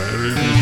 wearing